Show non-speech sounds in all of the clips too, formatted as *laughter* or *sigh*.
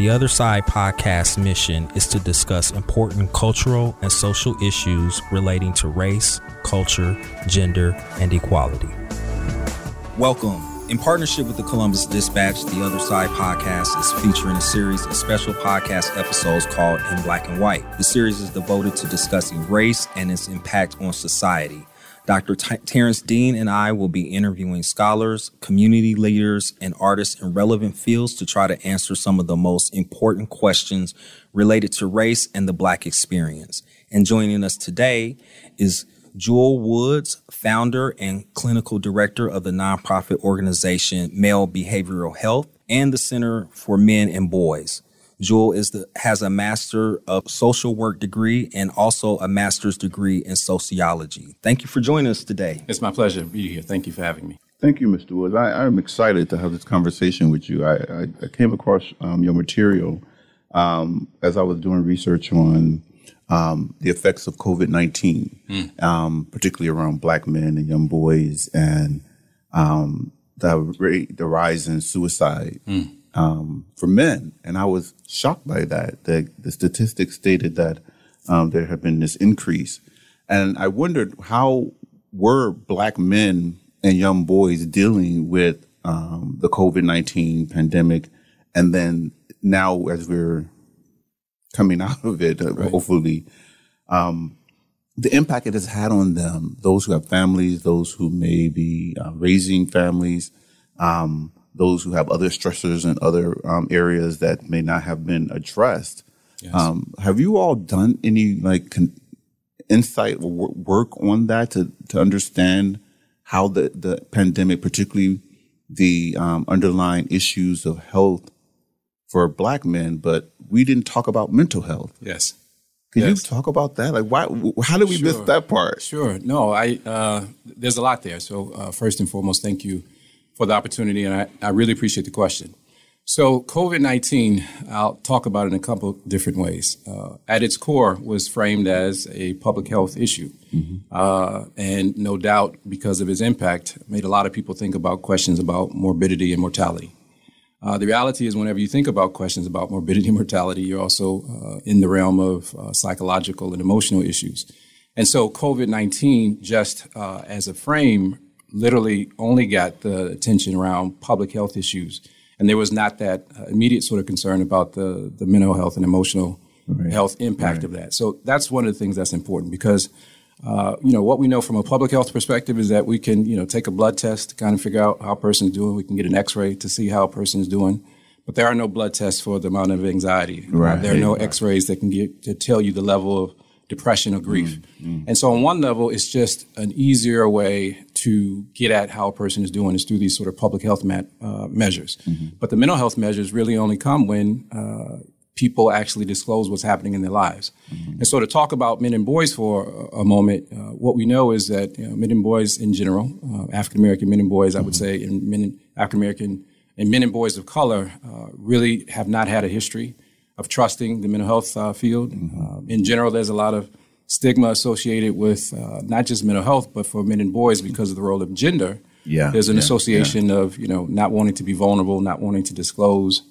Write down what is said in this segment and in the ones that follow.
The Other Side podcast mission is to discuss important cultural and social issues relating to race, culture, gender, and equality. Welcome. In partnership with the Columbus Dispatch, the Other Side podcast is featuring a series of special podcast episodes called In Black and White. The series is devoted to discussing race and its impact on society. Dr. T- Terrance Dean and I will be interviewing scholars, community leaders, and artists in relevant fields to try to answer some of the most important questions related to race and the Black experience. And joining us today is Jewel Woods, founder and clinical director of the nonprofit organization Male Behavioral Health and the Center for Men and Boys. Jewel is the, has a Master of Social Work degree and also a Master's degree in Sociology. Thank you for joining us today. It's my pleasure to be here. Thank you for having me. Thank you, Mr. Woods. I, am excited to have this conversation with you. I, I, I came across um, your material um, as I was doing research on um, the effects of COVID 19, mm. particularly around black men and young boys, and um, the, rate, the rise in suicide. Mm um, for men, and I was shocked by that. The, the statistics stated that um, there had been this increase, and I wondered how were black men and young boys dealing with um, the COVID nineteen pandemic, and then now as we're coming *laughs* out of it, uh, right. hopefully, um, the impact it has had on them, those who have families, those who may be uh, raising families. Um, those who have other stressors and other um, areas that may not have been addressed. Yes. Um, have you all done any like con- insight or work on that to to understand how the the pandemic, particularly the um, underlying issues of health for Black men, but we didn't talk about mental health. Yes. Can yes. you talk about that? Like, why? How did we sure. miss that part? Sure. No, I. Uh, there's a lot there. So uh, first and foremost, thank you for the opportunity, and I, I really appreciate the question. So, COVID 19, I'll talk about it in a couple different ways. Uh, at its core, was framed as a public health issue. Mm-hmm. Uh, and no doubt, because of its impact, made a lot of people think about questions about morbidity and mortality. Uh, the reality is, whenever you think about questions about morbidity and mortality, you're also uh, in the realm of uh, psychological and emotional issues. And so, COVID 19, just uh, as a frame, literally only got the attention around public health issues. And there was not that uh, immediate sort of concern about the, the mental health and emotional right. health impact right. of that. So that's one of the things that's important because, uh, you know, what we know from a public health perspective is that we can, you know, take a blood test to kind of figure out how a person's doing. We can get an x-ray to see how a person's doing. But there are no blood tests for the amount of anxiety. Right. There are no x-rays that can get to tell you the level of depression or grief. Mm-hmm. And so on one level, it's just an easier way to get at how a person is doing is through these sort of public health uh, measures. Mm-hmm. But the mental health measures really only come when uh, people actually disclose what's happening in their lives. Mm-hmm. And so to talk about men and boys for a, a moment, uh, what we know is that you know, men and boys in general, uh, African American men and boys, I would mm-hmm. say, and men African American and men and boys of color uh, really have not had a history of trusting the mental health uh, field. Mm-hmm. In general, there's a lot of stigma associated with uh, not just mental health, but for men and boys because of the role of gender. Yeah, there's an yeah, association yeah. of you know not wanting to be vulnerable, not wanting to disclose,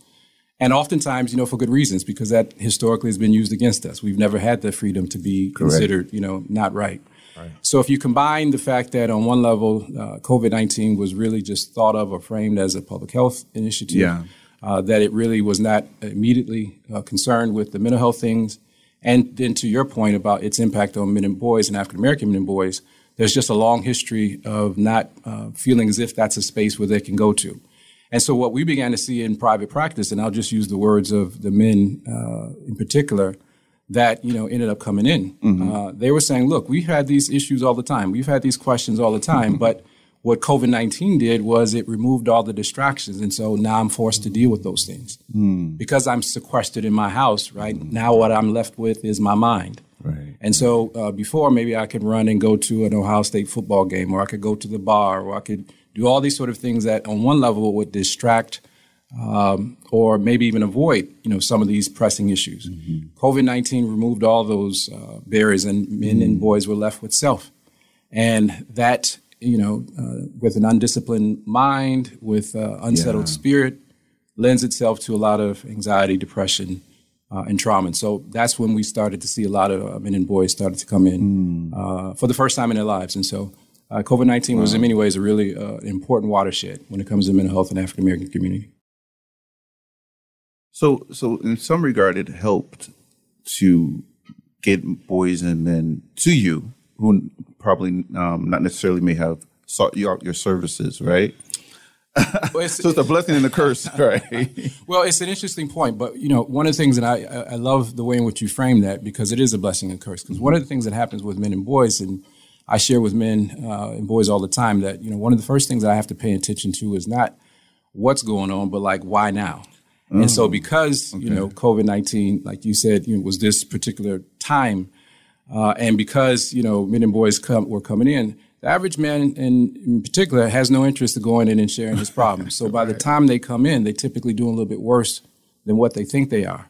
and oftentimes you know for good reasons because that historically has been used against us. We've never had the freedom to be Correct. considered you know not right. Right. So if you combine the fact that on one level, uh, COVID nineteen was really just thought of or framed as a public health initiative, yeah uh, that it really was not immediately uh, concerned with the mental health things. And then to your point about its impact on men and boys and African American men and boys, there's just a long history of not uh, feeling as if that's a space where they can go to. And so what we began to see in private practice, and I'll just use the words of the men uh, in particular, that you know ended up coming in. Mm-hmm. Uh, they were saying, "Look, we've had these issues all the time. We've had these questions all the time, *laughs* but what COVID 19 did was it removed all the distractions. And so now I'm forced to deal with those things. Mm. Because I'm sequestered in my house, right? Mm. Now what I'm left with is my mind. Right. And so uh, before, maybe I could run and go to an Ohio State football game, or I could go to the bar, or I could do all these sort of things that on one level would distract um, or maybe even avoid, you know, some of these pressing issues. Mm-hmm. COVID nineteen removed all those uh, barriers, and men mm-hmm. and mm. boys were left with self, and that you know, uh, with an undisciplined mind, with uh, unsettled yeah. spirit, lends itself to a lot of anxiety, depression, uh, and trauma. And so that's when we started to see a lot of uh, men and boys started to come in mm. for the first time in their lives. And so uh, COVID 19 wow. was in many ways a really uh, important watershed when it comes to mental health in the African American community. So, so in some regard, it helped to get boys and men to you who probably um, not necessarily may have sought you out your services, right? Well, it's, *laughs* so it's a blessing and a curse, *laughs* right? well, it's an interesting point, but you know, one of the things that I I love the way in which you frame that because it is a blessing and curse. Because mm-hmm. one of the things that happens with men and boys, and I share with men uh, and boys all the time that you know one of the first things I have to pay attention to is not what's going on, but like why now. And so mm. because okay. you know COVID nineteen, like you said, you know, was this particular time, uh, and because you know men and boys come, were coming in, the average man in, in particular has no interest in going in and sharing his problems. So by right. the time they come in, they typically do a little bit worse than what they think they are.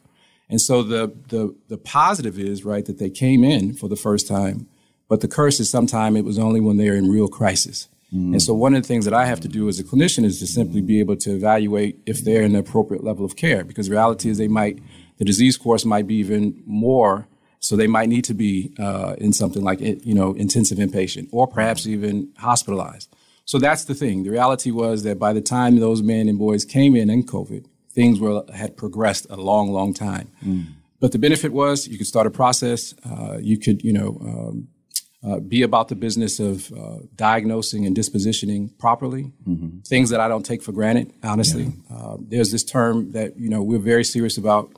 And so the the the positive is right that they came in for the first time but the curse is sometimes it was only when they're in real crisis. Mm. And so one of the things that I have to do as a clinician is to simply be able to evaluate if they're in the appropriate level of care. Because the reality is they might, the disease course might be even more. So they might need to be uh, in something like, you know, intensive inpatient or perhaps even hospitalized. So that's the thing. The reality was that by the time those men and boys came in in COVID, things were had progressed a long, long time. Mm. But the benefit was you could start a process. Uh, you could, you know, um, uh, be about the business of uh, diagnosing and dispositioning properly. Mm-hmm. Things that I don't take for granted, honestly. Yeah. Uh, there's this term that you know we're very serious about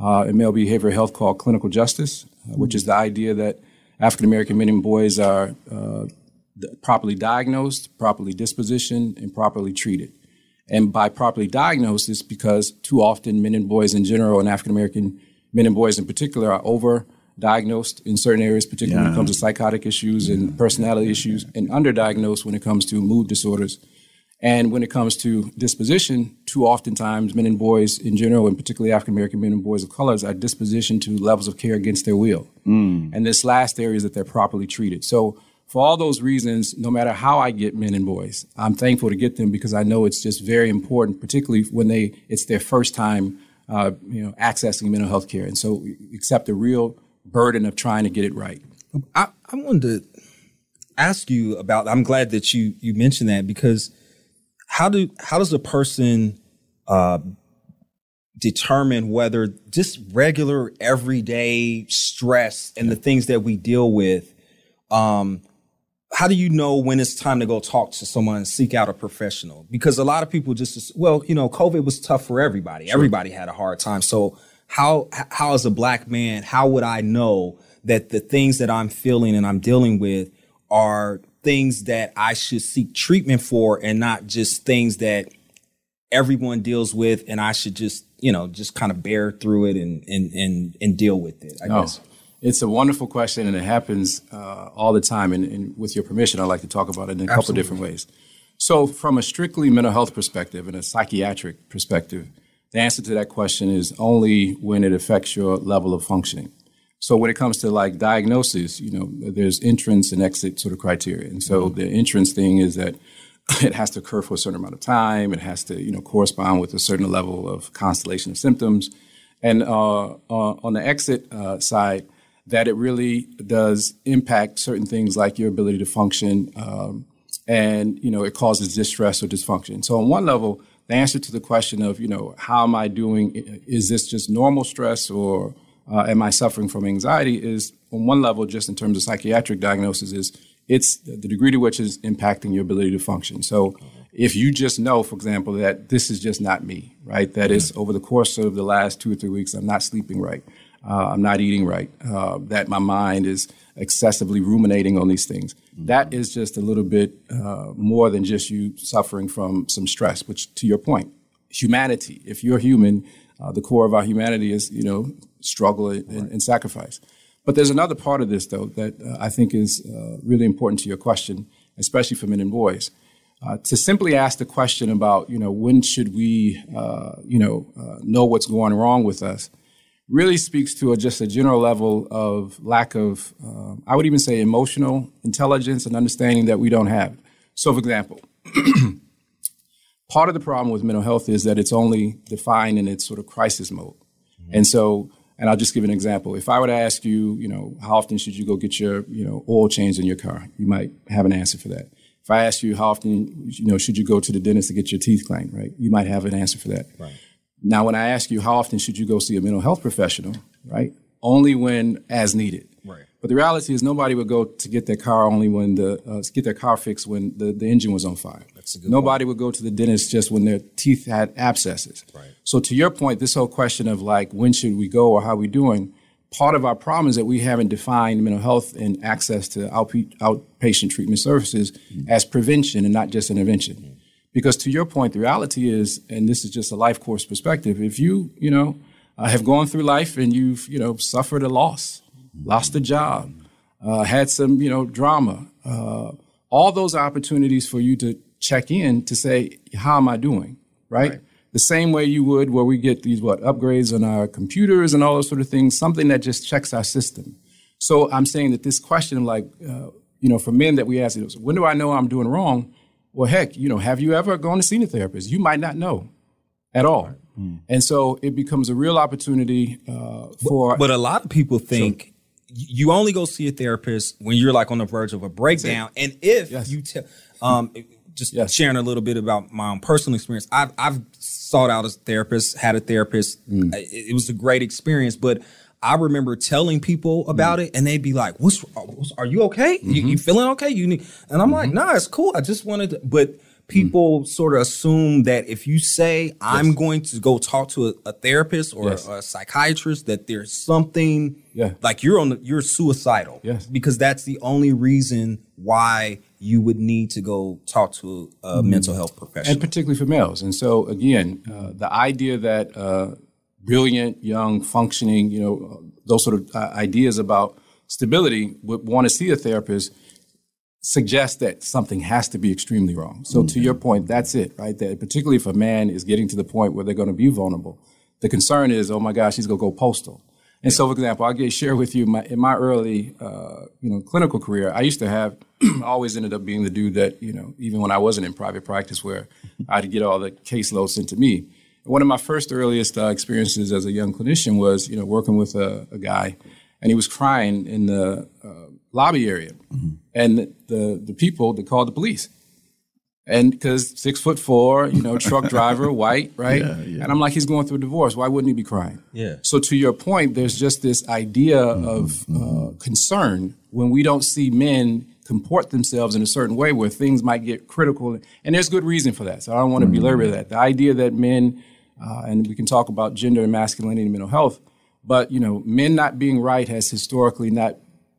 uh, in male behavioral health called clinical justice, mm-hmm. which is the idea that African American men and boys are uh, properly diagnosed, properly dispositioned, and properly treated. And by properly diagnosed, it's because too often men and boys in general, and African American men and boys in particular, are over diagnosed in certain areas, particularly yeah. when it comes to psychotic issues and personality issues, and underdiagnosed when it comes to mood disorders. And when it comes to disposition, too oftentimes men and boys in general, and particularly African American men and boys of colors, are dispositioned to levels of care against their will. Mm. And this last area is that they're properly treated. So for all those reasons, no matter how I get men and boys, I'm thankful to get them because I know it's just very important, particularly when they it's their first time, uh, you know, accessing mental health care. And so accept the real burden of trying to get it right. I, I wanted to ask you about. I'm glad that you you mentioned that because how do how does a person uh, determine whether just regular everyday stress and the things that we deal with um, how do you know when it's time to go talk to someone and seek out a professional? Because a lot of people just well you know covid was tough for everybody. Sure. everybody had a hard time. So how how as a black man how would i know that the things that i'm feeling and i'm dealing with are things that i should seek treatment for and not just things that everyone deals with and i should just you know just kind of bear through it and and and, and deal with it i no. guess it's a wonderful question, and it happens uh, all the time. And, and, with your permission, I'd like to talk about it in a Absolutely. couple different ways. So, from a strictly mental health perspective and a psychiatric perspective, the answer to that question is only when it affects your level of functioning. So when it comes to like diagnosis, you know, there's entrance and exit sort of criteria. And so mm-hmm. the entrance thing is that *laughs* it has to occur for a certain amount of time. It has to, you know, correspond with a certain level of constellation of symptoms. And uh, uh, on the exit uh, side, that it really does impact certain things like your ability to function, um, and you know, it causes distress or dysfunction. So on one level, the answer to the question of, you know, how am I doing? Is this just normal stress or uh, am I suffering from anxiety? Is on one level, just in terms of psychiatric diagnosis, is it's the degree to which is impacting your ability to function. So if you just know, for example, that this is just not me, right? that is over the course of the last two or three weeks, I'm not sleeping right. Uh, I'm not eating right. Uh, that my mind is excessively ruminating on these things. Mm-hmm. That is just a little bit uh, more than just you suffering from some stress. Which, to your point, humanity. If you're human, uh, the core of our humanity is you know struggle and, right. and, sacrifice. But there's another part of this though that uh, I think is uh, really important to your question, especially for men and boys. to simply ask the question about, you know, when should we, you know, know what's going wrong with us, really speaks to a, just a general level of lack of, uh, I would even say, emotional intelligence and understanding that we don't have. So, for example, *clears throat* part of the problem with mental health is that it's only defined in its sort of crisis mode. Mm-hmm. And so, and I'll just give an example. If I were to ask you, you know, how often should you go get your, you know, oil changed in your car? You might have an answer for that. If I ask you how often, you know, should you go to the dentist to get your teeth cleaned, right? You might have an answer for that. Right. Now, when I ask you how often should you go see a mental health professional, right? Only when as needed. Right. But the reality is, nobody would go to get their car only when the uh, get their car fixed when the, the engine was on fire. Nobody point. would go to the dentist just when their teeth had abscesses. Right. So to your point, this whole question of like when should we go or how we doing, part of our problem is that we haven't defined mental health and access to outpatient treatment services mm-hmm. as prevention and not just intervention. Mm-hmm. Because to your point, the reality is, and this is just a life course perspective, if you, you know, uh, have gone through life and you've, you know, suffered a loss, lost a job, uh, had some, you know, drama, uh, all those opportunities for you to check in to say, how am I doing? Right? right? The same way you would where we get these, what, upgrades on our computers and all those sort of things, something that just checks our system. So I'm saying that this question, like, uh, you know, for men that we ask, when do I know I'm doing wrong? Well, heck, you know, have you ever gone to see a therapist? You might not know at all. Right. Mm. And so it becomes a real opportunity uh, for. But, but, a lot of people think you only go see a therapist when you're like on the verge of a breakdown. And if yes. you tell, um, just yes. sharing a little bit about my own personal experience, I've, I've sought out a therapist, had a therapist. Mm. It, it was a great experience, but I remember telling people about mm. it, and they'd be like, "What's? what's are you okay? Mm-hmm. You, you, mm-hmm. feeling okay? You need?" And I'm mm-hmm. like, "Nah, it's cool. I just wanted to." But people mm. sort of assume that if you say yes. I'm going to go talk to a, a therapist or yes. a, a, psychiatrist, that there's something yeah. like you're on the, you're suicidal. Yes, because that's the only reason why you would need to go talk to a mm. mental health professional, and particularly for males. And so again, uh, the idea that uh, brilliant, young, functioning, you know, those sort of uh, ideas about stability would want to see a therapist suggests that something has to be extremely wrong. So mm-hmm. to your point, that's it, right? That particularly if a man is getting to the point where they're going to be vulnerable, the concern is, oh my gosh, he's going to go postal. And so, for example, I'll get share with you my, in my early, uh, you know, clinical career. I used to have *clears throat* always ended up being the dude that you know, even when I wasn't in private practice, where I'd get all the caseloads sent to me. One of my first earliest uh, experiences as a young clinician was, you know, working with a, a guy, and he was crying in the uh, lobby area, mm-hmm. and the the people they called the police, and because six foot four, you know, truck driver, *laughs* white, right? Yeah, yeah. And I'm like, he's going through a divorce. Why wouldn't he be crying? Yeah. So to your point, there's just this idea mm-hmm. of mm-hmm. uh, concern when we don't see men comport themselves in a certain way where things might get critical, and there's good reason for that. So I don't want to mm-hmm. belabor that. The idea that men uh, and we can talk about gender and masculinity and mental health. But you know, men not being right has historically not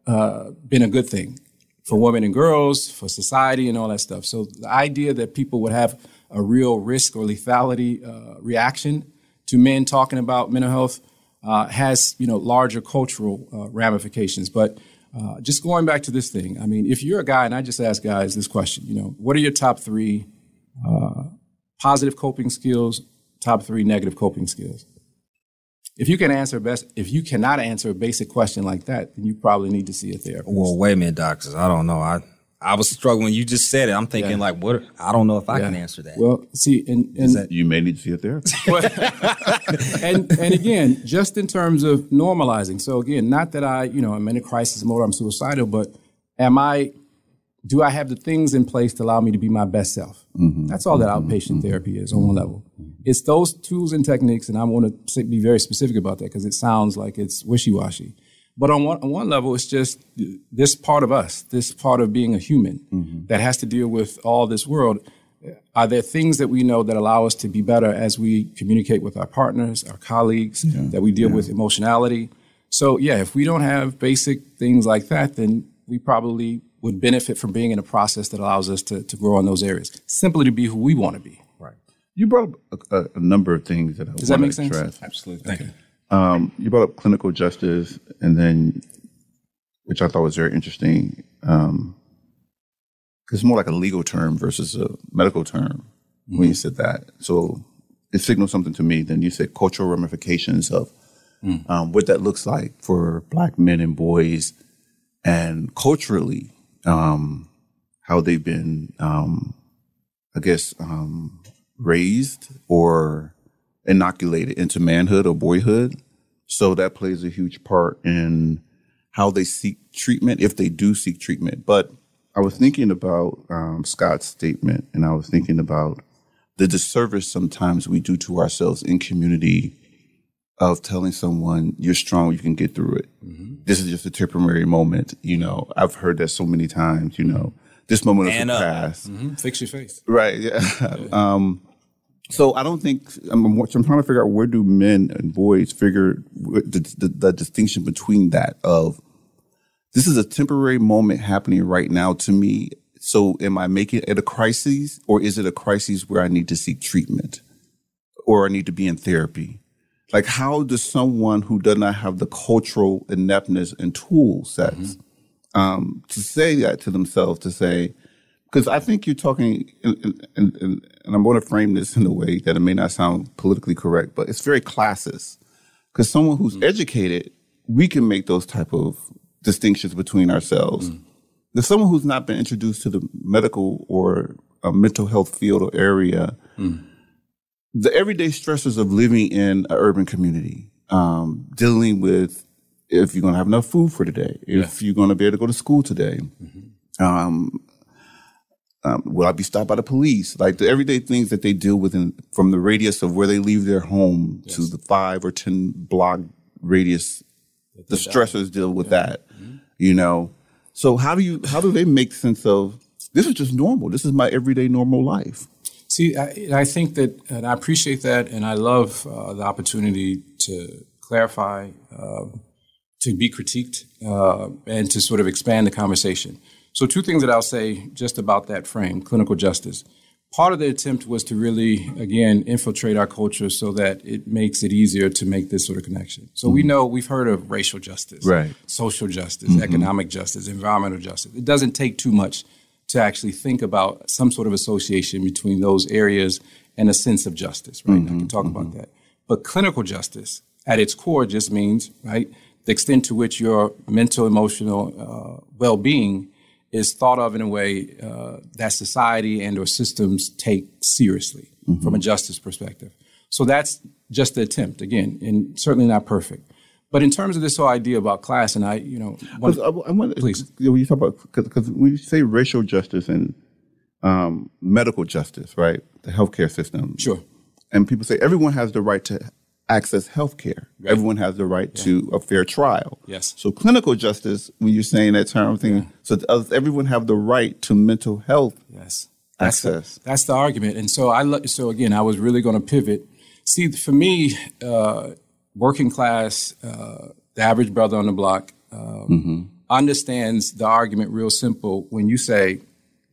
uh, been a good thing for women and girls, for society, and all that stuff. So the idea that people would have a real risk or lethality uh, reaction to men talking about mental health uh, has you know larger cultural uh, ramifications. But uh, just going back to this thing, I mean, if you're a guy, and I just ask guys this question, you know, what are your top three positive coping skills top three negative coping skills. If you can answer best, if you cannot answer a basic question like that, then you probably need to see a therapist. Well, wait a minute, doctors. I don't know. I I was struggling. You just said it. I'm thinking yeah. like, what? I don't know if I yeah. can answer that. Well, see, and, and that, you may need to see a therapist. *laughs* and and again, just in terms of normalizing. So again, not that I, you know, I'm in a crisis mode. I'm suicidal, but am I do I have the things in place to allow me to be my best self? Mm-hmm. That's all that mm-hmm. outpatient mm-hmm. therapy is on one level. It's those tools and techniques, and I want to be very specific about that because it sounds like it's wishy-washy. But on one, on one level, it's just this part of us, this part of being a human mm-hmm. that has to deal with all this world. Are there things that we know that allow us to be better as we communicate with our partners, our colleagues, yeah. that we deal yeah. with emotionality? So, yeah, if we don't have basic things like that, then we probably would benefit from being in a process that allows us to, to grow in those areas, simply to be who we want to be. Right. You brought up a, a number of things that I Does that make sense? Address. Absolutely. Thank okay. you. Um, you brought up clinical justice, and then, which I thought was very interesting, because um, it's more like a legal term versus a medical term mm-hmm. when you said that. So it signaled something to me. Then you said cultural ramifications of mm. um, what that looks like for black men and boys, and culturally um, how they've been, um, I guess, um, raised or inoculated into manhood or boyhood. So that plays a huge part in how they seek treatment, if they do seek treatment. But I was thinking about um, Scot's statement, and I was thinking about the disservice sometimes we do to ourselves in community of telling someone you're strong, you can get through it. Mm-hmm. This is just a temporary moment. You know, I've heard that so many times. You know, this moment of the past. Mm-hmm. Fix your face. Right. Yeah. yeah. *laughs* um, so I don't think I'm, I'm, trying to figure out where do men and boys figure the, the, the distinction between that of this is a temporary moment happening right now to me. So am I making it a crisis or is it a crisis where I need to seek treatment or I need to be in therapy? Like how does someone who does not have the cultural ineptness and tool sets mm-hmm. Um, to say that to themselves to say, because I think you're talking, and, and, and, I'm going to frame this in a way that it may not sound politically correct, but it's very classist. Because someone who's mm. educated, we can make those type of distinctions between ourselves. Mm. There's someone who's not been introduced to the medical or mental health field or area. Mm. The everyday stresses of living in an urban community, um, dealing with if you're going to have enough food for today, if yeah. you're going to be able to go to school today, mm-hmm. um, um, will I be stopped by the police? Like the everyday things that they deal with in, from the radius of where they leave their home yes. to the five or 10 block radius. The stressors deal with yeah. that, mm-hmm. you know? So how do you, how do they make sense of this is just normal? This is my everyday normal life. See, I, I think that, and I appreciate that, and I love uh, the opportunity to clarify, uh, to be critiqued, uh, and to sort of expand the conversation. So, two things that I'll say just about that frame clinical justice. Part of the attempt was to really, again, infiltrate our culture so that it makes it easier to make this sort of connection. So, mm-hmm. we know we've heard of racial justice, right. social justice, mm-hmm. economic justice, environmental justice. It doesn't take too much to actually think about some sort of association between those areas and a sense of justice, right? Mm-hmm. I can talk about mm-hmm. that. But clinical justice at its core just means, right, the extent to which your mental, emotional uh, well being is thought of in a way uh, that society and or systems take seriously mm-hmm. from a justice perspective. So that's just the attempt again, and certainly not perfect. But in terms of this whole idea about class, and I, you know, want, I, I want, please, when you talk about because when you say racial justice and um, medical justice, right, the healthcare system, sure, and people say everyone has the right to access health care. Right. Everyone has the right yeah. to a fair trial. Yes. So clinical justice, when you're saying that term, I'm thinking, yeah. so does everyone have the right to mental health yes. access? That's the, that's the argument. And so I, so again, I was really going to pivot. See, for me, uh, working class, uh, the average brother on the block, um, mm-hmm. understands the argument real simple when you say,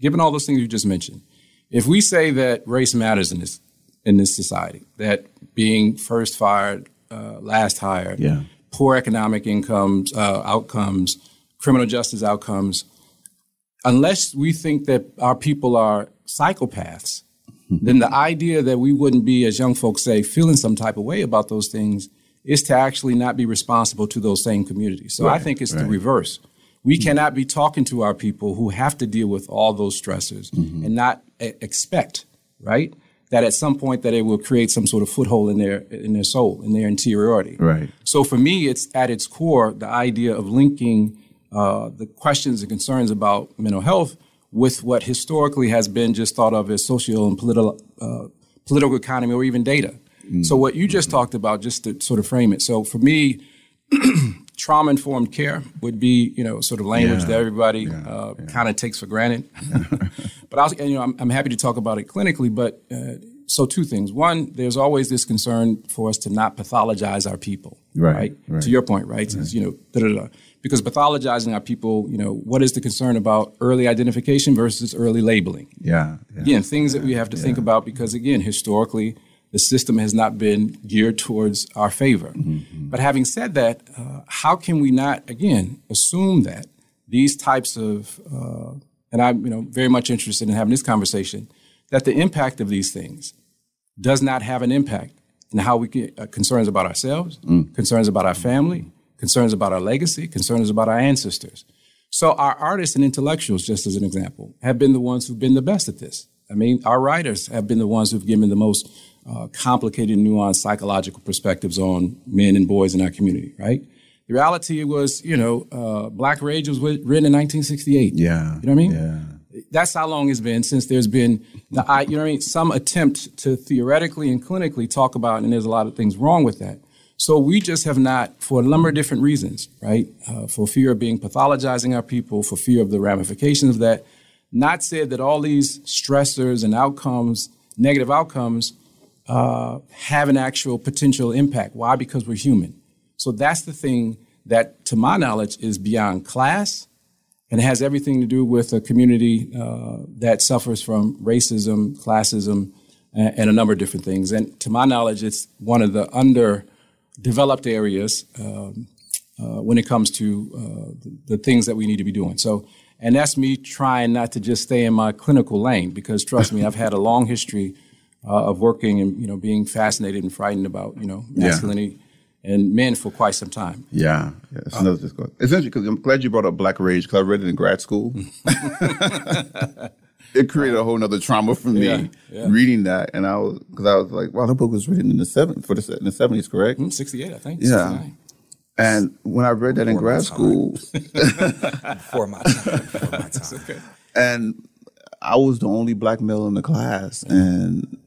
given all those things you just mentioned, if we say that race matters in this in this society, that being first fired, uh, last hired, yeah. poor economic incomes, uh, outcomes, criminal justice outcomes. Unless we think that our people are psychopaths, then the idea that we wouldn't be, as young folks say, feeling some type of way about those things is to actually not be responsible to those same communities. So right, I think it's right. the reverse. We mm-hmm. cannot be talking to our people who have to deal with all those stressors mm-hmm. and not expect, right? That at some point that it will create some sort of foothold in their in their soul, in their interiority. Right. So for me, it's at its core the idea of linking uh, the questions and concerns about mental health with what historically has been just thought of as social and political uh, political economy or even data. Mm-hmm. So what you just mm-hmm. talked about, just to sort of frame it. So for me. *clears throat* trauma informed care would be, you know, sort of language yeah, that everybody yeah, uh, yeah. kind of takes for granted. *laughs* but I was, you know, I'm, I'm, happy to talk about it clinically. But uh, so two things: one, there's always this concern for us to not pathologize our people, right? right? right. To your point, right? right. you know, da, da, da. because pathologizing our people, you know, what is the concern about early identification versus early labeling? Yeah. Again, things that we have to think about because, again, historically the system has not been geared towards our favor. Mm-hmm. But having said that, uh, how can we not, again, assume that these types of, uh, and I'm you know, very much interested in having this conversation, that the impact of these things does not have an impact in how we get uh, concerns about ourselves, mm. concerns about our family, concerns about our legacy, concerns about our ancestors. So our artists and intellectuals, just as an example, have been the ones who've been the best at this. I mean, our writers have been the ones who've given the most uh, complicated, nuanced psychological perspectives on men and boys in our community, right? The reality was, you know, uh, Black Rage was written in 1968. Yeah. You know what I mean? Yeah. That's how long it's been since there's been, the, I, you know what I mean, some attempt to theoretically and clinically talk about, and there's a lot of things wrong with that. So we just have not, for a number of different reasons, right? Uh, for fear of being pathologizing our people, for fear of the ramifications of that, not said that all these stressors and outcomes, negative outcomes, uh, have an actual potential impact. Why? Because we're human. So that's the thing that, to my knowledge, is beyond class and has everything to do with a community uh, that suffers from racism, classism, and, and, a number of different things. And to my knowledge, it's one of the underdeveloped areas um, uh, when it comes to uh, the, the, things that we need to be doing. So and that's me trying not to just stay in my clinical lane because trust me, I've had a long history uh, of working and you know being fascinated and frightened about you know masculinity yeah. and men for quite some time. Yeah, yeah. It's, another, it's interesting because I'm glad you brought up Black Rage because I read it in grad school. *laughs* it created a whole other trauma for me yeah, yeah. reading that, and I was because I was like, "Wow, the book was written in the seven for the in the seventies, correct? Mm, Sixty eight, I think. Yeah, 69. And when I read that in grad school, *laughs* before my time, before my *laughs* time. Okay. and I was the only black male in the class, and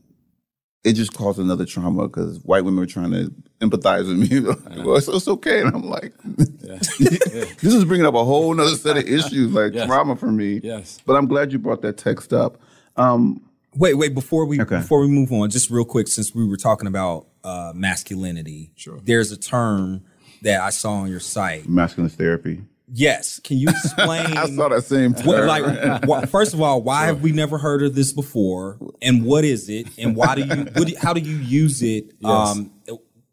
it just caused another trauma because white women were trying to empathize with me. *laughs* well, it's, it's, okay, and I'm like, yeah. *laughs* this is bringing up a whole other set of issues, like yes. trauma for me. Yes, but I'm glad you brought that text up. Um, wait, wait, before we okay. before we move on, just real quick, since we were talking about uh, masculinity, sure. there's a term that I saw on your site. Masculine therapy. Yes. Can you *laughs* explain? I saw that same. What, like, first of all, why have we never heard of this before? And what is it? And why do you? What do, how do you use it yes. um,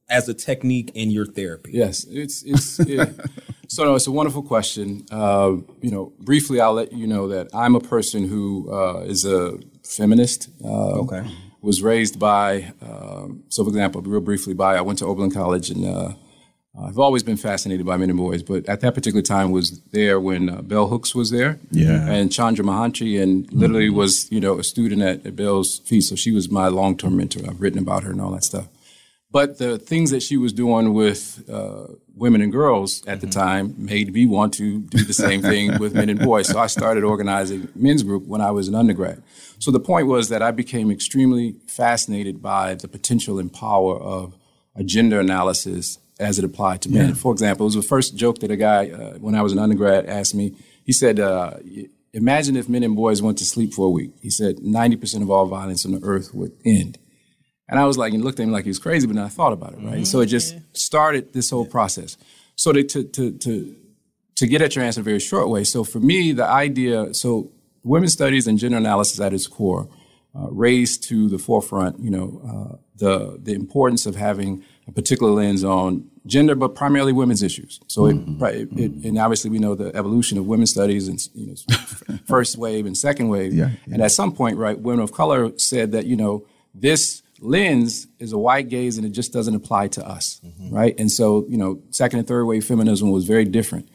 as a technique in your therapy? Yes, it's it's. It, so no, it's a wonderful question. Uh, you know, briefly, I'll let you know that I'm a person who uh, is a feminist. Uh, okay. Was raised by, um, so for example, real briefly, by I went to Oberlin College and I've always been fascinated by men and boys, but at that particular time was there when uh, Bell Hooks was there, yeah, and Chandra Mohanty, and literally mm-hmm. was you know a student at, at Bell's feet. So she was my long term mentor. I've written about her and all that stuff. But the things that she was doing with uh, women and girls at mm-hmm. the time made me want to do the same thing *laughs* with men and boys. So I started organizing men's group when I was an undergrad. So the point was that I became extremely fascinated by the potential and power of a gender analysis as it applied to men. Yeah. For example, it was the first joke that a guy, uh, when I was an undergrad, asked me. He said, uh, Imagine if men and boys went to sleep for a week. He said 90% of all violence on the earth would end. And I was like, and looked at him like he was crazy, but then I thought about it, right? Mm-hmm. So it just started this whole process. So to, to, to, to, to get at your answer very short way, so for me, the idea, so women's studies and gender analysis at its core uh, raised to the forefront, you know, uh, the, the importance of having a particular lens on gender, but primarily women's issues. So, mm-hmm. it, it, it, and obviously we know the evolution of women's studies and you know, *laughs* first wave and second wave. Yeah, yeah. And at some point, right, women of color said that you know this lens is a white gaze and it just doesn't apply to us, mm-hmm. right? And so you know, second and third wave feminism was very different.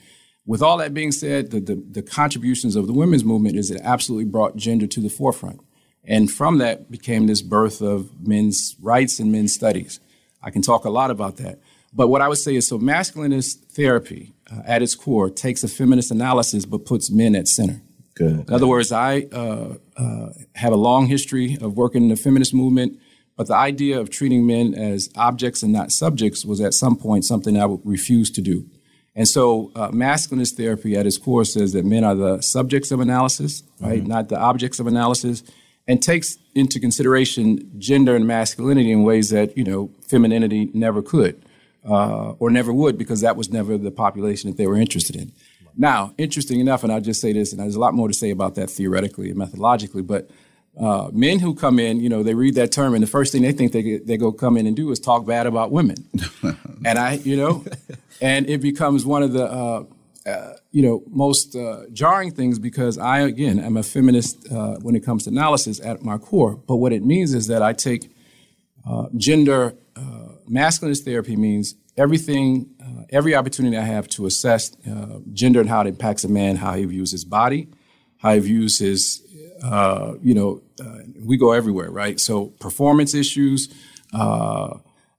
With all that being said, the, the, the contributions of the women's movement is it absolutely brought gender to the forefront. And from that became this birth of men's rights and men's studies. I can talk a lot about that. But what I would say is so masculinist therapy uh, at its core takes a feminist analysis but puts men at center. Good. In other words, I uh, uh, have a long history of working in the feminist movement, but the idea of treating men as objects and not subjects was at some point something I would refuse to do. And so, uh, masculinist therapy at its core says that men are the subjects of analysis, right, mm-hmm. not the objects of analysis and takes into consideration gender and masculinity in ways that you know femininity never could uh, or never would because that was never the population that they were interested in. Now, interesting enough, and I'll just say this, and there's a lot more to say about that theoretically and methodologically, but uh, men who come in, you know, they read that term, and the first thing they think they they go come in and do is talk bad about women, *laughs* and I, you know, and it becomes one of the uh, uh, you know, most uh, jarring things because I, again, am a feminist uh, when it comes to analysis at my core. But what it means is that I take uh, gender, uh, masculinist therapy means everything, every opportunity I have to assess gender and how it impacts a man, how he views his body, how he views his you know, we go everywhere, right? So performance issues, uh,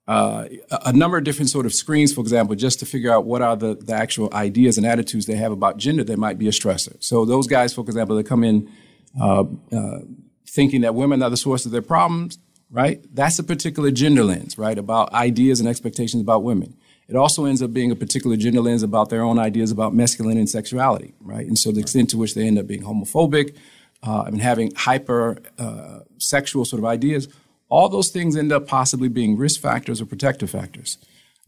uh, a number of different sort of screens, for example, just to figure out what are the, the actual ideas and attitudes they have about gender that might be a stressor. So those guys, for example, they come in uh, uh, thinking that women are the source of their problems, right? That's a particular gender lens, right, about ideas and expectations about women. It also ends up being a particular gender lens about their own ideas about masculinity and sexuality, right? And so the extent to which they end up being homophobic uh, and having hyper uh, sexual sort of ideas all those things end up possibly being risk factors or protective factors.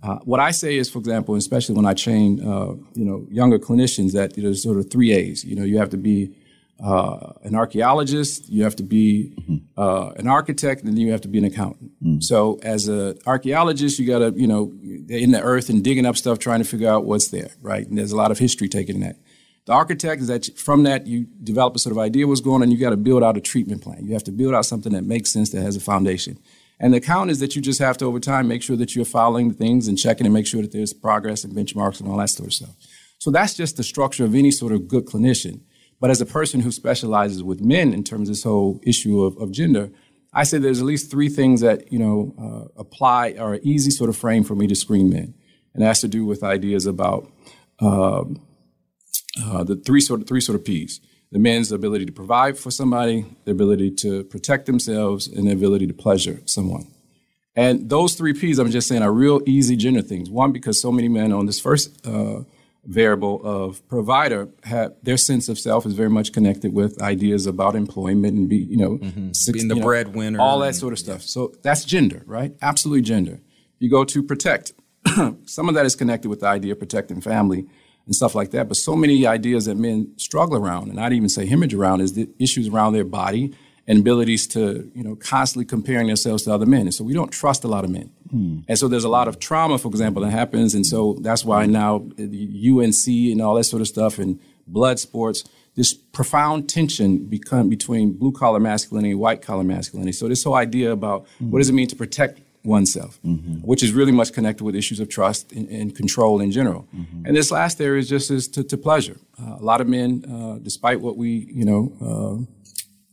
Uh, what I say is, for example, especially when I train, uh, you know, younger clinicians, that you there's sort of three A's. You know, you have to be uh, an archaeologist, you have to be uh, an architect, and then you have to be an accountant. Mm. So, as an archaeologist, you got to, you know, in the earth and digging up stuff, trying to figure out what's there, right? And there's a lot of history taken in that. The architect is that from that you develop a sort of idea what's going on. You got to build out a treatment plan. You have to build out something that makes sense that has a foundation. And the account is that you just have to over time make sure that you're following the things and checking and make sure that there's progress and benchmarks and all that sort of stuff. So that's just the structure of any sort of good clinician. But as a person who specializes with men in terms of this whole issue of, of gender, I say there's at least three things that you know uh, apply or easy sort of frame for me to screen men, and that has to do with ideas about um, uh, the three sort of three sort of P's: the man's ability to provide for somebody, the ability to protect themselves, and the ability to pleasure someone. And those three P's, I'm just saying, are real easy gender things. One, because so many men on this first uh, variable of provider have their sense of self is very much connected with ideas about employment and be you know mm-hmm. six, being the breadwinner, all that sort of stuff. So that's gender, right? Absolutely gender. You go to protect. *clears throat* some of that is connected with the idea of protecting family and stuff like that. But so many ideas that men struggle around, and I'd even say hemorrhage around, is the issues around their body and abilities to, you know, constantly comparing themselves to other men. And so we don't trust a lot of men. Hmm. And so there's a lot of trauma, for example, that happens. And so that's why now the UFC and all that sort of stuff and blood sports, this profound tension become between blue collar masculinity and white collar masculinity. So this whole idea about hmm. what does it mean to protect oneself, mm-hmm. which is really much connected with issues of trust and, and control in general. Mm-hmm. And this last area is just as to, to pleasure. Uh, a lot of men, uh, despite what we, you know, uh,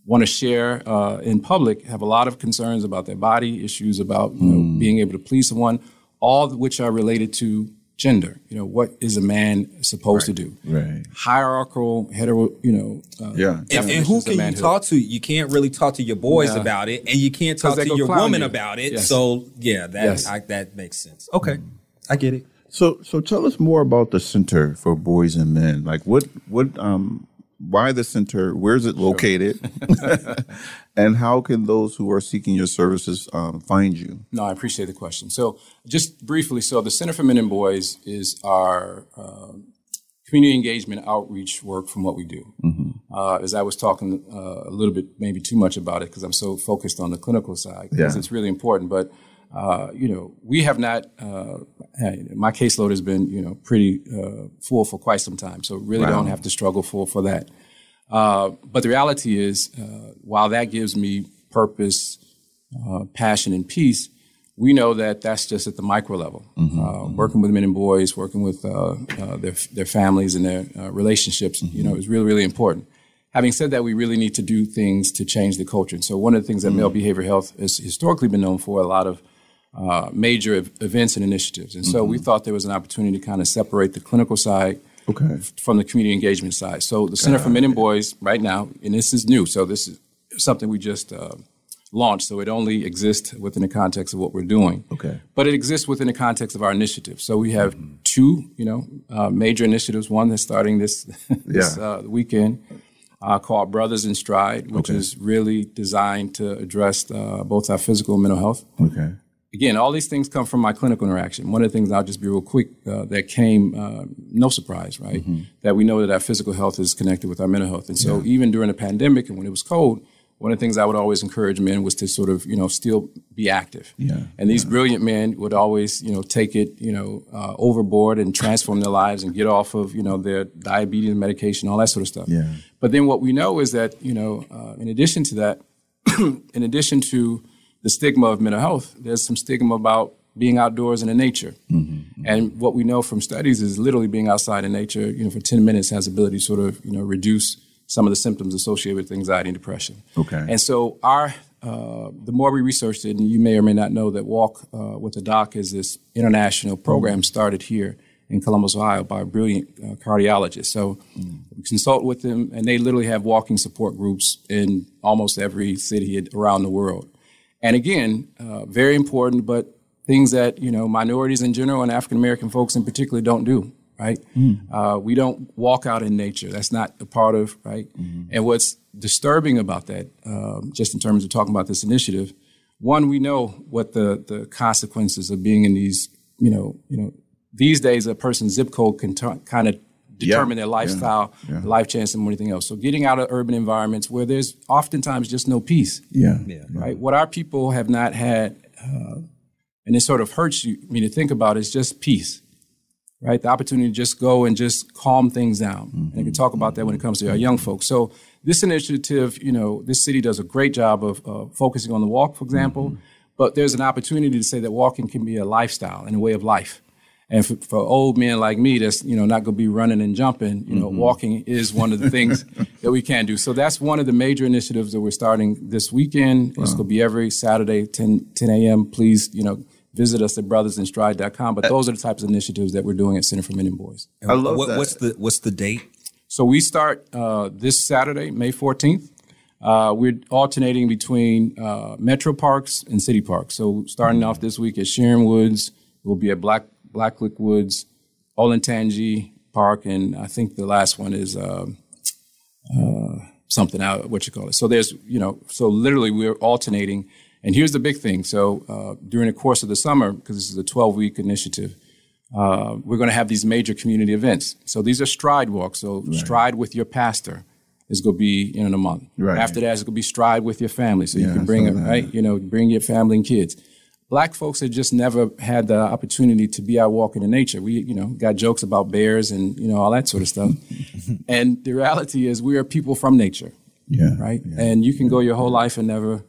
want to share uh, in public, have a lot of concerns about their body, issues about you know, mm. being able to please someone, all of which are related to gender. You know, what is a man supposed right. to do? Right. Hierarchical, hetero. You know. Uh, yeah. And, and who can you talk to? You can't really talk to your boys yeah. about it, and you can't talk to your woman you. about it. Yes. So yeah, that yes. I, that makes sense. Okay, mm. I get it. So so tell us more about the Center for Boys and Men. Like what what um why the center? Where is it located? Sure. *laughs* *laughs* and how can those who are seeking your services um, find you? No, I appreciate the question. So, just briefly, so the Center for Men and Boys is our uh, community engagement outreach work from what we do. Mm-hmm. Uh, as I was talking uh, a little bit, maybe too much about it because I'm so focused on the clinical side because yeah. it's really important, but uh, you know, we have not, uh, my caseload has been, you know, pretty uh, full for quite some time. So really wow. don't have to struggle for, for that. Uh, but the reality is, uh, while that gives me purpose, uh, passion, and peace, we know that that's just at the micro level. Mm-hmm. mm-hmm. Working with men and boys, working with their, their families and their relationships, mm-hmm. you know, is really, really important. Having said that, we really need to do things to change the culture. And so one of the things that mm-hmm. male behavior health has historically been known for, a lot of uh, major ev- events and initiatives. And so mm-hmm. we thought there was an opportunity to kind of separate the clinical side okay. f- from the community engagement side. So the Center for Men and Boys right now, and this is new, so this is something we just uh, launched. So it only exists within the context of what we're doing. Okay. But it exists within the context of our initiative. So we have mm-hmm. two, you know, uh, major initiatives. One that's starting this, *laughs* this yeah. Uh, weekend. Uh, called Brothers in Stride, which okay. is really designed to address uh, both our physical and mental health. Okay again, all these things come from my clinical interaction. One of the things I'll just be real quick uh, that came, uh, no surprise, right? Mm-hmm. That we know that our physical health is connected with our mental health. And so yeah. even during the pandemic and when it was cold, one of the things I would always encourage men was to sort of, you know, still be active. Yeah. And these yeah. brilliant men would always, you know, take it, you know, uh, overboard and transform their lives and get off of, you know, their diabetes medication, all that sort of stuff. Yeah. But then what we know is that, you know, uh, in addition to that, *clears throat* in addition to the stigma of mental health, there's some stigma about being outdoors and in the nature. Mm-hmm, mm-hmm. And what we know from studies is literally being outside in nature, you know, for 10 minutes has ability to sort of, you know, reduce some of the symptoms associated with anxiety and depression. Okay. And so our uh, the more we researched it, and you may or may not know that Walk uh, with a Doc is this international program started here in Columbus, Ohio, by a brilliant uh, cardiologist. So mm. we consult with them, and they literally have walking support groups in almost every city around the world. And again, uh, very important, but things that you know minorities in general and African American folks in particular don't do right? Mm. Uh, we don't walk out in nature. That's not a part of, right? Mm-hmm. And what's disturbing about that, um, just in terms of talking about this initiative, one, we know what the, the consequences of being in these, you know, you know, these days a person's zip code can t- kind of determine yeah. their lifestyle, yeah. Yeah. life chance, and anything else. So getting out of urban environments where there's oftentimes just no peace. Yeah. Right. What our people have not had, uh, and it sort of hurts you. I mean, to think about is just peace right? The opportunity to just go and just calm things down. Mm-hmm. And I can talk about that when it comes to our young folks. So this initiative, you know, this city does a great job of uh, focusing on the walk, for example. Mm-hmm. But there's an opportunity to say that walking can be a lifestyle and a way of life. And for, for old men like me, that's you know not going to be running and jumping. You know, mm-hmm. walking is one of the things *laughs* that we can do. So that's one of the major initiatives that we're starting this weekend. Wow. It's going to be every Saturday, 10, 10 a.m. Please, you know, visit us at brothersinstride.com. But uh, those are the types of initiatives that we're doing at Center for Men and Boys. I love what, that. What's the what's the date? So we start uh, this Saturday, May 14th. Uh, we're alternating between uh, Metro Parks and City Parks. So starting off this week at Sharon Woods, we'll be at Black Blacklick Woods, Olentangy Park, and I think the last one is uh, uh, something out. What you call it? So there's you know, so literally we're alternating and here's the big thing. So uh, during the course of the summer, because this is a 12 week initiative, uh, we're going to have these major community events. So these are stride walks. So right. stride with your pastor is going to be in a month. Right. After that, it's going to be stride with your family. So yeah, you can bring it, right? You know, bring your family and kids. Black folks have just never had the opportunity to be out walking in nature. We, you know, got jokes about bears and, you know, all that sort of stuff. *laughs* and the reality is we are people from nature. Yeah. Right. Yeah, and you can go your whole life and never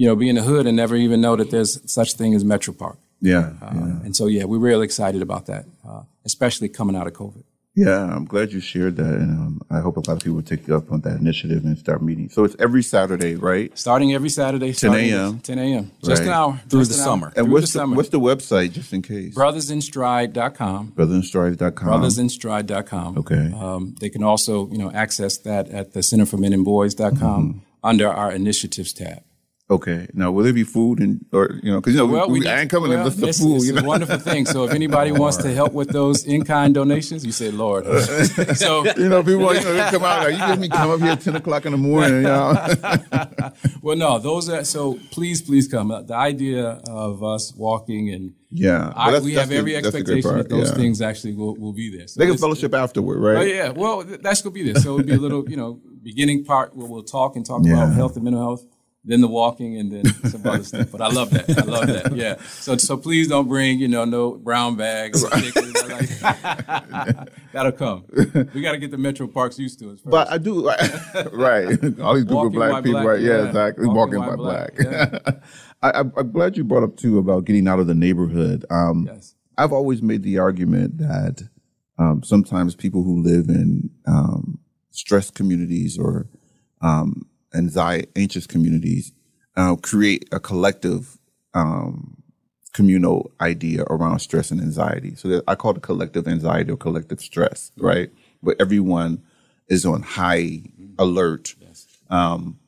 you know, be in the hood and never even know that there's such thing as Metro Park. Yeah, uh, yeah. And so, yeah, we're really excited about that, uh, especially coming out of COVID. Yeah, I'm glad you shared that, and um, I hope a lot of people take you up on that initiative and start meeting. So it's every Saturday, right? Starting every Saturday, 10 a.m. 10 a.m. Just right. an hour through the summer. And through what's the, summer. what's the website, just in case? Brothersinstride.com. Brothersinstride.com. Brothersinstride.com. Okay. Um, they can also, you know, access that at the Center for Men and Boys.com mm-hmm. under our initiatives tab. Okay. Now, will there be food and or you know because you know well, we, we, I ain't coming well, unless the food. It's you know? a wonderful thing. So if anybody *laughs* wants to help with those in kind donations, you say, Lord. *laughs* so you know, people you know, they come out. Like, you give me come up here at ten o'clock in the morning. You know? *laughs* well, no, those are so. Please, please come. Uh, the idea of us walking and yeah, I, we have every expectation that those yeah. things actually will, will be there. So they can fellowship afterward, right? Oh yeah. Well, that's gonna be there. So it'll be a little, you know, beginning part where we'll talk and talk yeah. about health and mental health then the walking, and then *laughs* some other stuff. But I love that. I love that. Yeah. So so please don't bring you know no brown bags. That'll come. We got to get the Metro Parks used to it. First. But I do *laughs* right. All these people black people, black, right? Yeah, yeah, exactly. Walking, Walking by black. black. Yeah. *laughs* I, am glad you brought up too about getting out of the neighborhood. Um, yes. I've always made the argument that um, sometimes people who live in um, stressed communities or um, anxiety, anxious communities uh, create a collective um, communal idea around stress and anxiety. So I call it collective anxiety or collective stress, right? Where everyone is on high alert um,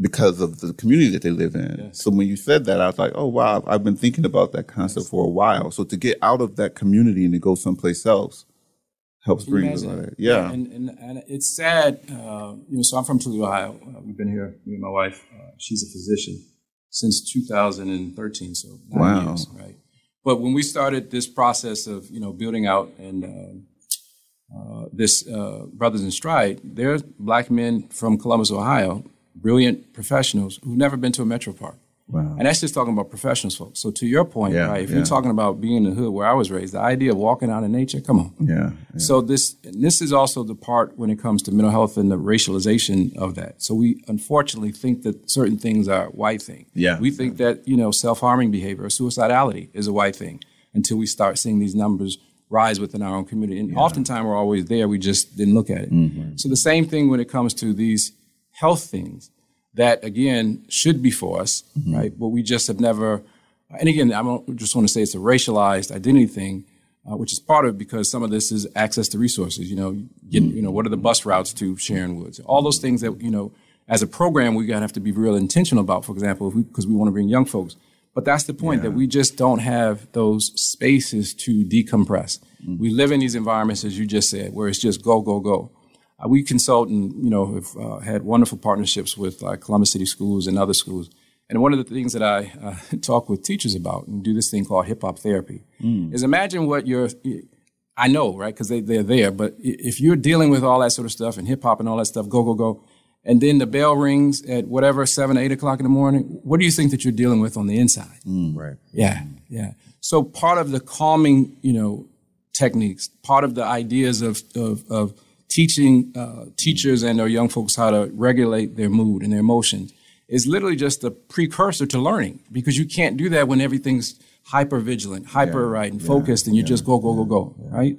because of the community that they live in. Yes. So when you said that, I was like, oh wow, I've been thinking about that concept for a while. So to get out of that community and to go someplace else helps bring the Yeah. yeah. And, and, and it's sad, uh, you know, so I'm from Toledo, Ohio. Uh, we've been here, me and my wife. Uh, she's a physician since 2013, so nine wow. years, right? But when we started this process of, you know, building out and uh, uh, this uh, Brothers in Stride, there's black men from Columbus, Ohio, brilliant professionals who've never been to a metro park. Wow. And that's just talking about professionals, folks. So to your point, yeah, right? If yeah. you're talking about being in the hood where I was raised, the idea of walking out in nature, come on. Yeah. yeah. So this this is also the part when it comes to mental health and the racialization of that. So we unfortunately think that certain things are white thing. Yeah. We think that you know self harming behavior or suicidality is a white thing until we start seeing these numbers rise within our own community. And oftentimes we're always there, we just didn't look at it. Mm-hmm. So the same thing when it comes to these health things that again should be for us, mm-hmm. right? But we just have never. And again, I don't just want to say it's a racialized identity thing, uh, which is part of it because some of this is access to resources. You know, get, mm-hmm. you know, what are the bus routes to Sharon Woods? All those things that you know, as a program, we gotta have to be real intentional about. For example, because we, we want to bring young folks. But that's the point yeah. that we just don't have those spaces to decompress. Mm-hmm. We live in these environments, as you just said, where it's just go, go, go. Uh, we consult and you know have uh, had wonderful partnerships with uh, Columbus City Schools and other schools. And one of the things that I uh, *laughs* talk with teachers about and do this thing called hip hop therapy mm. is imagine what you're. I know, right? Because they, they're there. But if you're dealing with all that sort of stuff and hip hop and all that stuff, go, go, go, and then the bell rings at whatever, seven, eight o'clock in the morning, what do you think that you're dealing with on the inside? Mm, right. Yeah, yeah. So part of the calming, you know, techniques, part of the ideas of, of, of teaching uh, teachers and their young folks how to regulate their mood and their emotions is literally just a precursor to learning because you can't do that when everything's hyper vigilant, hyper yeah, right, and yeah, focused, and you yeah, just go, go, go, go, right?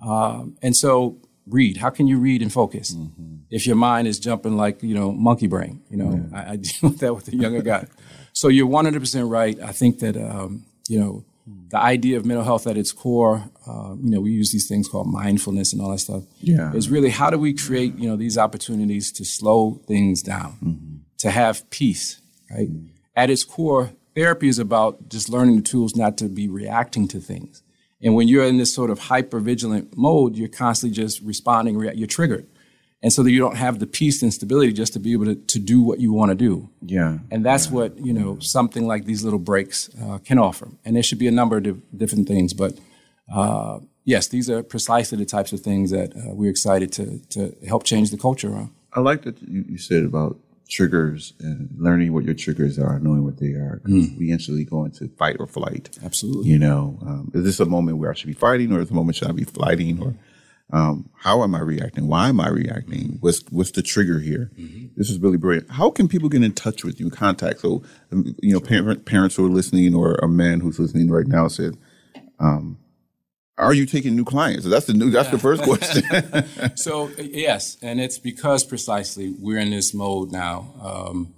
Um, and so read. How can you read and focus mm-hmm. if your mind is jumping like you know monkey brain? You know, I, I, *laughs* deal with that with the younger guy. So you're 100 percent right. I think that um, you know the idea of mental health at its core, uh, you know, we use these things called mindfulness and all that stuff. Yeah. Is really how do we create, you know, these opportunities to slow things down, mm-hmm. to have peace, right? Mm-hmm. At its core, therapy is about just learning the tools not to be reacting to things. And when you're in this sort of hyper vigilant mode, you're constantly just responding, you're triggered and so that you don't have the peace and stability just to be able to, to do what you want to do. Yeah. And that's yeah. what, you know, something like these little breaks uh, can offer. And there should be a number of di- different things. But uh, yes, these are precisely the types of things that uh, we're excited to, to help change the culture around. I like that you, you said about triggers and learning what your triggers are, knowing what they are. Mm. We instantly go into fight or flight. Absolutely. You know, um, is this a moment where I should be fighting or is a moment should I be flighting or um, how am I reacting? Why am I reacting? What's what's the trigger here? Mm-hmm. This is really brilliant. How can people get in touch with you, contact? So, um, you know, parent, parents who are listening, or a man who's listening right now said, um, "Are you taking new clients?" So that's the new. That's the first question. *laughs* so yes, and it's because precisely we're in this mode now. Um,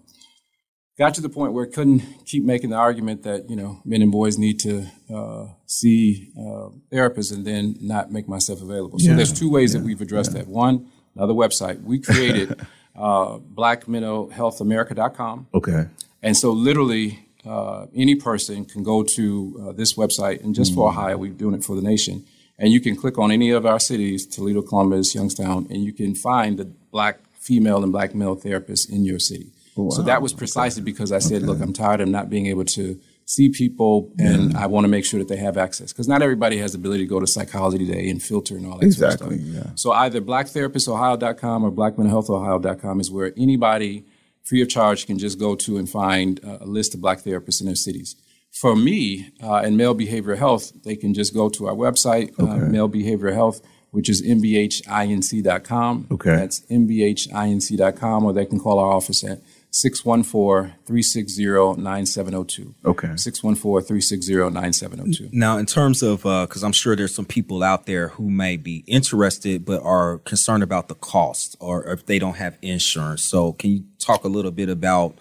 got to the point where I couldn't keep making the argument that you know men and boys need to uh, see uh, therapists and then not make myself available. So yeah. there's two ways yeah. that we've addressed yeah. that. One, another website we created, *laughs* uh, BlackMentalHealthAmerica.com. Okay. And so literally. Uh, any person can go to uh, this website, and just mm for Ohio, we're doing it for the nation. And you can click on any of our cities, Toledo, Columbus, Youngstown, and you can find the black female and black male therapists in your city. Wow. So that was precisely okay. because I said, okay. look, I'm tired of not being able to see people and yeah. I want to make sure that they have access. Because not everybody has the ability to go to psychology today and filter and all that exactly, sort of stuff. Yeah. So either blacktherapistsohio.com or blackmentalhealthohio.com is where anybody free of charge can just go to and find a list of black therapists in their cities. For me uh, and male behavioral health, they can just go to our website, uh, okay. uh, male behavioral health, which is mbhinc.com. Okay. That's mbhinc.com, or they can call our office at 614-360-9702. Okay. 614-360-9702. Now, in terms of, because uh, I'm sure there's some people out there who may be interested but are concerned about the cost or if they don't have insurance. So can you talk a little bit about,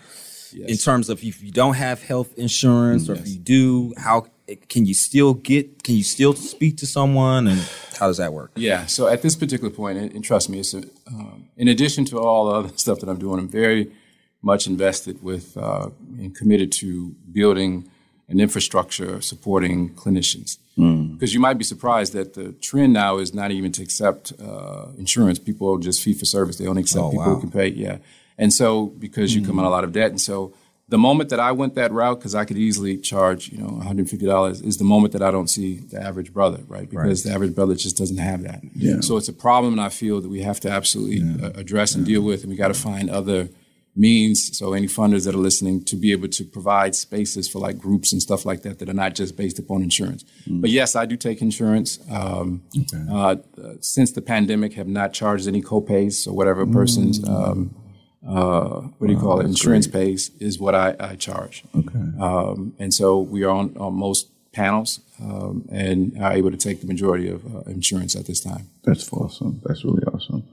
yes. in terms of if you don't have health insurance or yes. if you do, how can you still get, can you still speak to someone and how does that work? Yeah. So at this particular point, and, and trust me, it's a, um, in addition to all the other *laughs* stuff that I'm doing, I'm very – much invested with uh, and committed to building an infrastructure supporting clinicians. Mm. Because you might be surprised that the trend now is not even to accept uh, insurance. People just fee for service. They only accept oh, people wow. who can pay. Yeah. And so because mm. you come out a lot of debt. And so the moment that I went that route, because I could easily charge, you know, $150 is the moment that I don't see the average brother, right? Because right. the average brother just doesn't have that. Yeah. So it's a problem and I feel that we have to absolutely yeah. address and yeah. deal with. And we got to find other – means so any funders that are listening to be able to provide spaces for like groups and stuff like that that are not just based upon insurance mm. but yes i do take insurance um, okay. uh, since the pandemic have not charged any copays so whatever mm. person's um, uh, what do you call it insurance great. pays is what I, I charge okay um, and so we are on, on most panels um, and are able to take the majority of uh, insurance at this time. That's awesome. That's really awesome.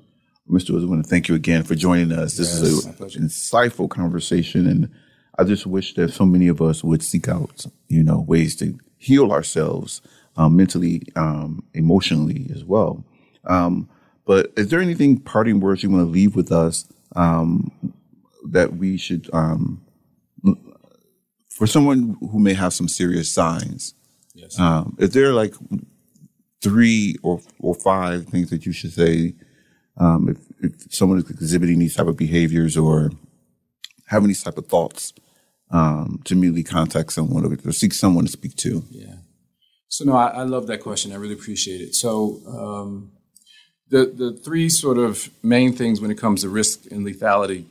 Mr. Woods, I want to thank you again for joining us. This yes, is an insightful conversation, and I just wish that so many of us would seek out, you know, ways to heal ourselves um, mentally, um, emotionally as well. Um, but is there anything parting words you want to leave with us um, that we should, um, for someone who may have some serious signs? Yes. Um, is there like three or or five things that you should say um, if, if, someone is exhibiting these type of behaviors or having these type of thoughts um, to immediately contact someone or, seek someone to speak to? Yeah. So no, I, I, love that question. I really appreciate it. So um, the the three sort of main things when it comes to risk and lethality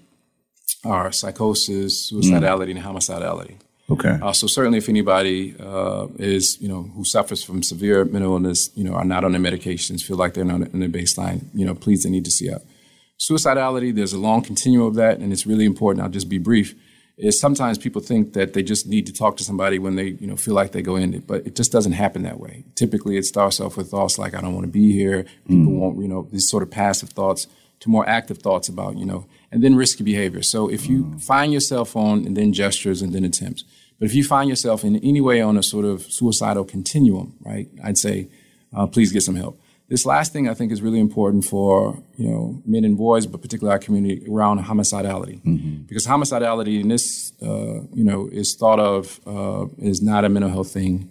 are psychosis, suicidality, mm. and homicidality. Okay. Uh, so certainly, if anybody uh, is you know who suffers from severe mental illness, you know, are not on their medications, feel like they're not in their baseline, you know, please they need to see help. Suicidality, there's a long continuum of that, and it's really important. I'll just be brief. Is sometimes people think that they just need to talk to somebody when they you know feel like they go in it, but it just doesn't happen that way. Typically, it starts off with thoughts like I don't want to be here. People mm. won't you know these sort of passive thoughts to more active thoughts about you know, and then risky behavior. So if you mm. find yourself on and then gestures and then attempts, but if you find yourself in any way on a sort of suicidal continuum, right, I'd say uh, please get some help. This last thing I think is really important for you know men and boys, but particularly our community around homicidality, mm-hmm. because homicidality in this uh, you know is thought of uh, is not a mental health thing,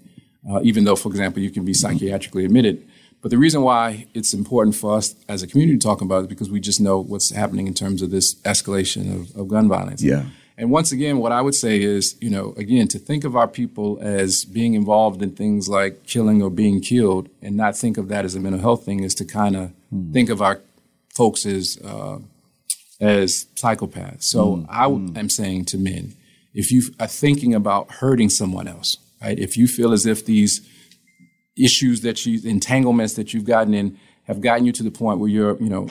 uh, even though, for example, you can be psychiatrically admitted. But the reason why it's important for us as a community to talk about it is because we just know what's happening in terms of this escalation of, of gun violence. Yeah. And once again, what I would say is, you know, again, to think of our people as being involved in things like killing or being killed and not think of that as a mental health thing is to kind of mm. think of our folks as, uh, as psychopaths. So mm. I mm. am saying to men, if you are thinking about hurting someone else, right? If you feel as if these issues that you, entanglements that you've gotten in have gotten you to the point where you're, you know,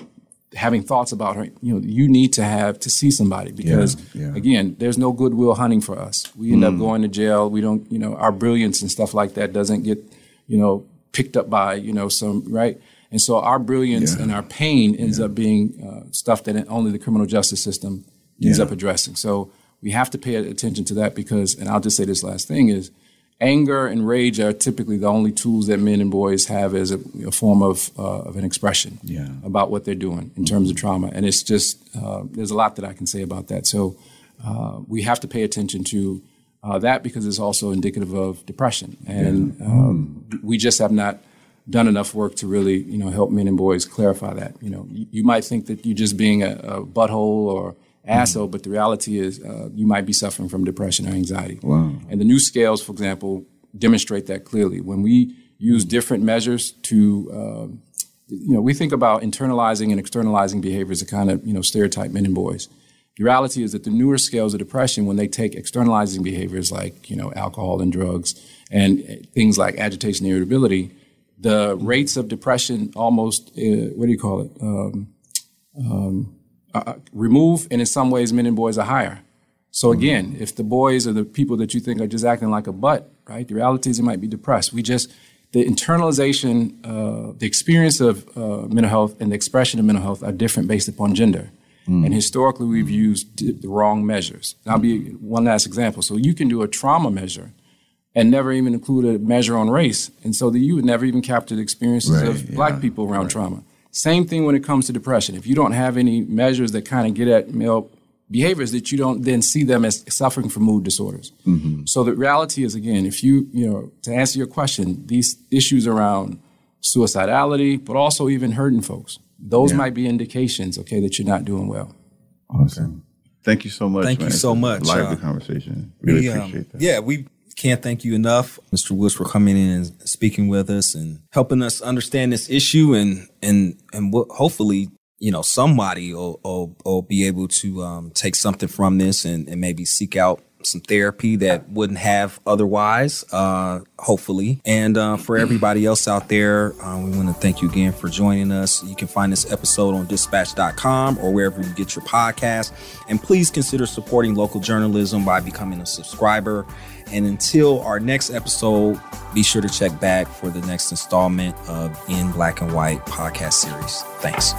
having thoughts about her, you know, you need to have to see somebody because yeah, yeah. again, there's no goodwill hunting for us. We end mm. up going to jail. We don't, you know, our brilliance and stuff like that doesn't get, you know, picked up by, you know, some, right? And so our brilliance yeah. and our pain ends up being uh, stuff that only the criminal justice system ends up addressing. So we have to pay attention to that because, and I'll just say this last thing is, anger and rage are typically the only tools that men and boys have as a, a form of, uh, of an expression yeah. about what they're doing in terms of trauma. And it's just, uh, there's a lot that I can say about that. So uh, we have to pay attention to uh, that because it's also indicative of depression. And yeah. um, we just have not done enough work to really, you know, help men and boys clarify that. You know, you, you might think that you're just being a, a butthole or asshole, but the reality is uh, you might be suffering from depression or anxiety. Wow. And the new scales, for example, demonstrate that clearly. When we use different measures to, uh, you know, we think about internalizing and externalizing behaviors to kind of, you know, stereotype men and boys. The reality is that the newer scales of depression, when they take externalizing behaviors like, you know, alcohol and drugs and things like agitation and irritability, the rates of depression almost, uh, what do you call it? Um, um, uh, remove, and in some ways, men and boys are higher. So mm-hmm. again, mm-hmm. if the boys are the people that you think are just acting like a butt, right? The reality is they might be depressed. We just the internalization, uh, the experience of uh, mental health and the expression of mental health are different based upon gender. Mm. And historically, we've used the wrong measures. And I'll be one last example. So you can do a trauma measure and never even include a measure on race, and so that you would never even capture the experiences right, of yeah, black people around right. trauma. Same thing when it comes to depression. If you don't have any measures that kind of get at male behaviors, that you don't then see them as suffering from mood disorders. Mm-hmm. So the reality is, again, if you, you know, to answer your question, these issues around suicidality, but also even hurting folks, those yeah. might be indications, okay, that you're not doing well. Awesome. Thank you so much. Thank man. you so much. Lively uh, conversation. Really we, um, appreciate that. Yeah, we can't thank you enough, Mr. Woods, for coming in and speaking with us and helping us understand this issue and and and what hopefully you know somebody will, will, will be able to um, take something from this and, and maybe seek out some therapy that wouldn't have otherwise, uh, hopefully. And uh, for everybody else out there, uh, we want to thank you again for joining us. You can find this episode on dispatch.com or wherever you get your podcast. And please consider supporting local journalism by becoming a subscriber. And until our next episode, be sure to check back for the next installment of In Black and White podcast series. Thanks.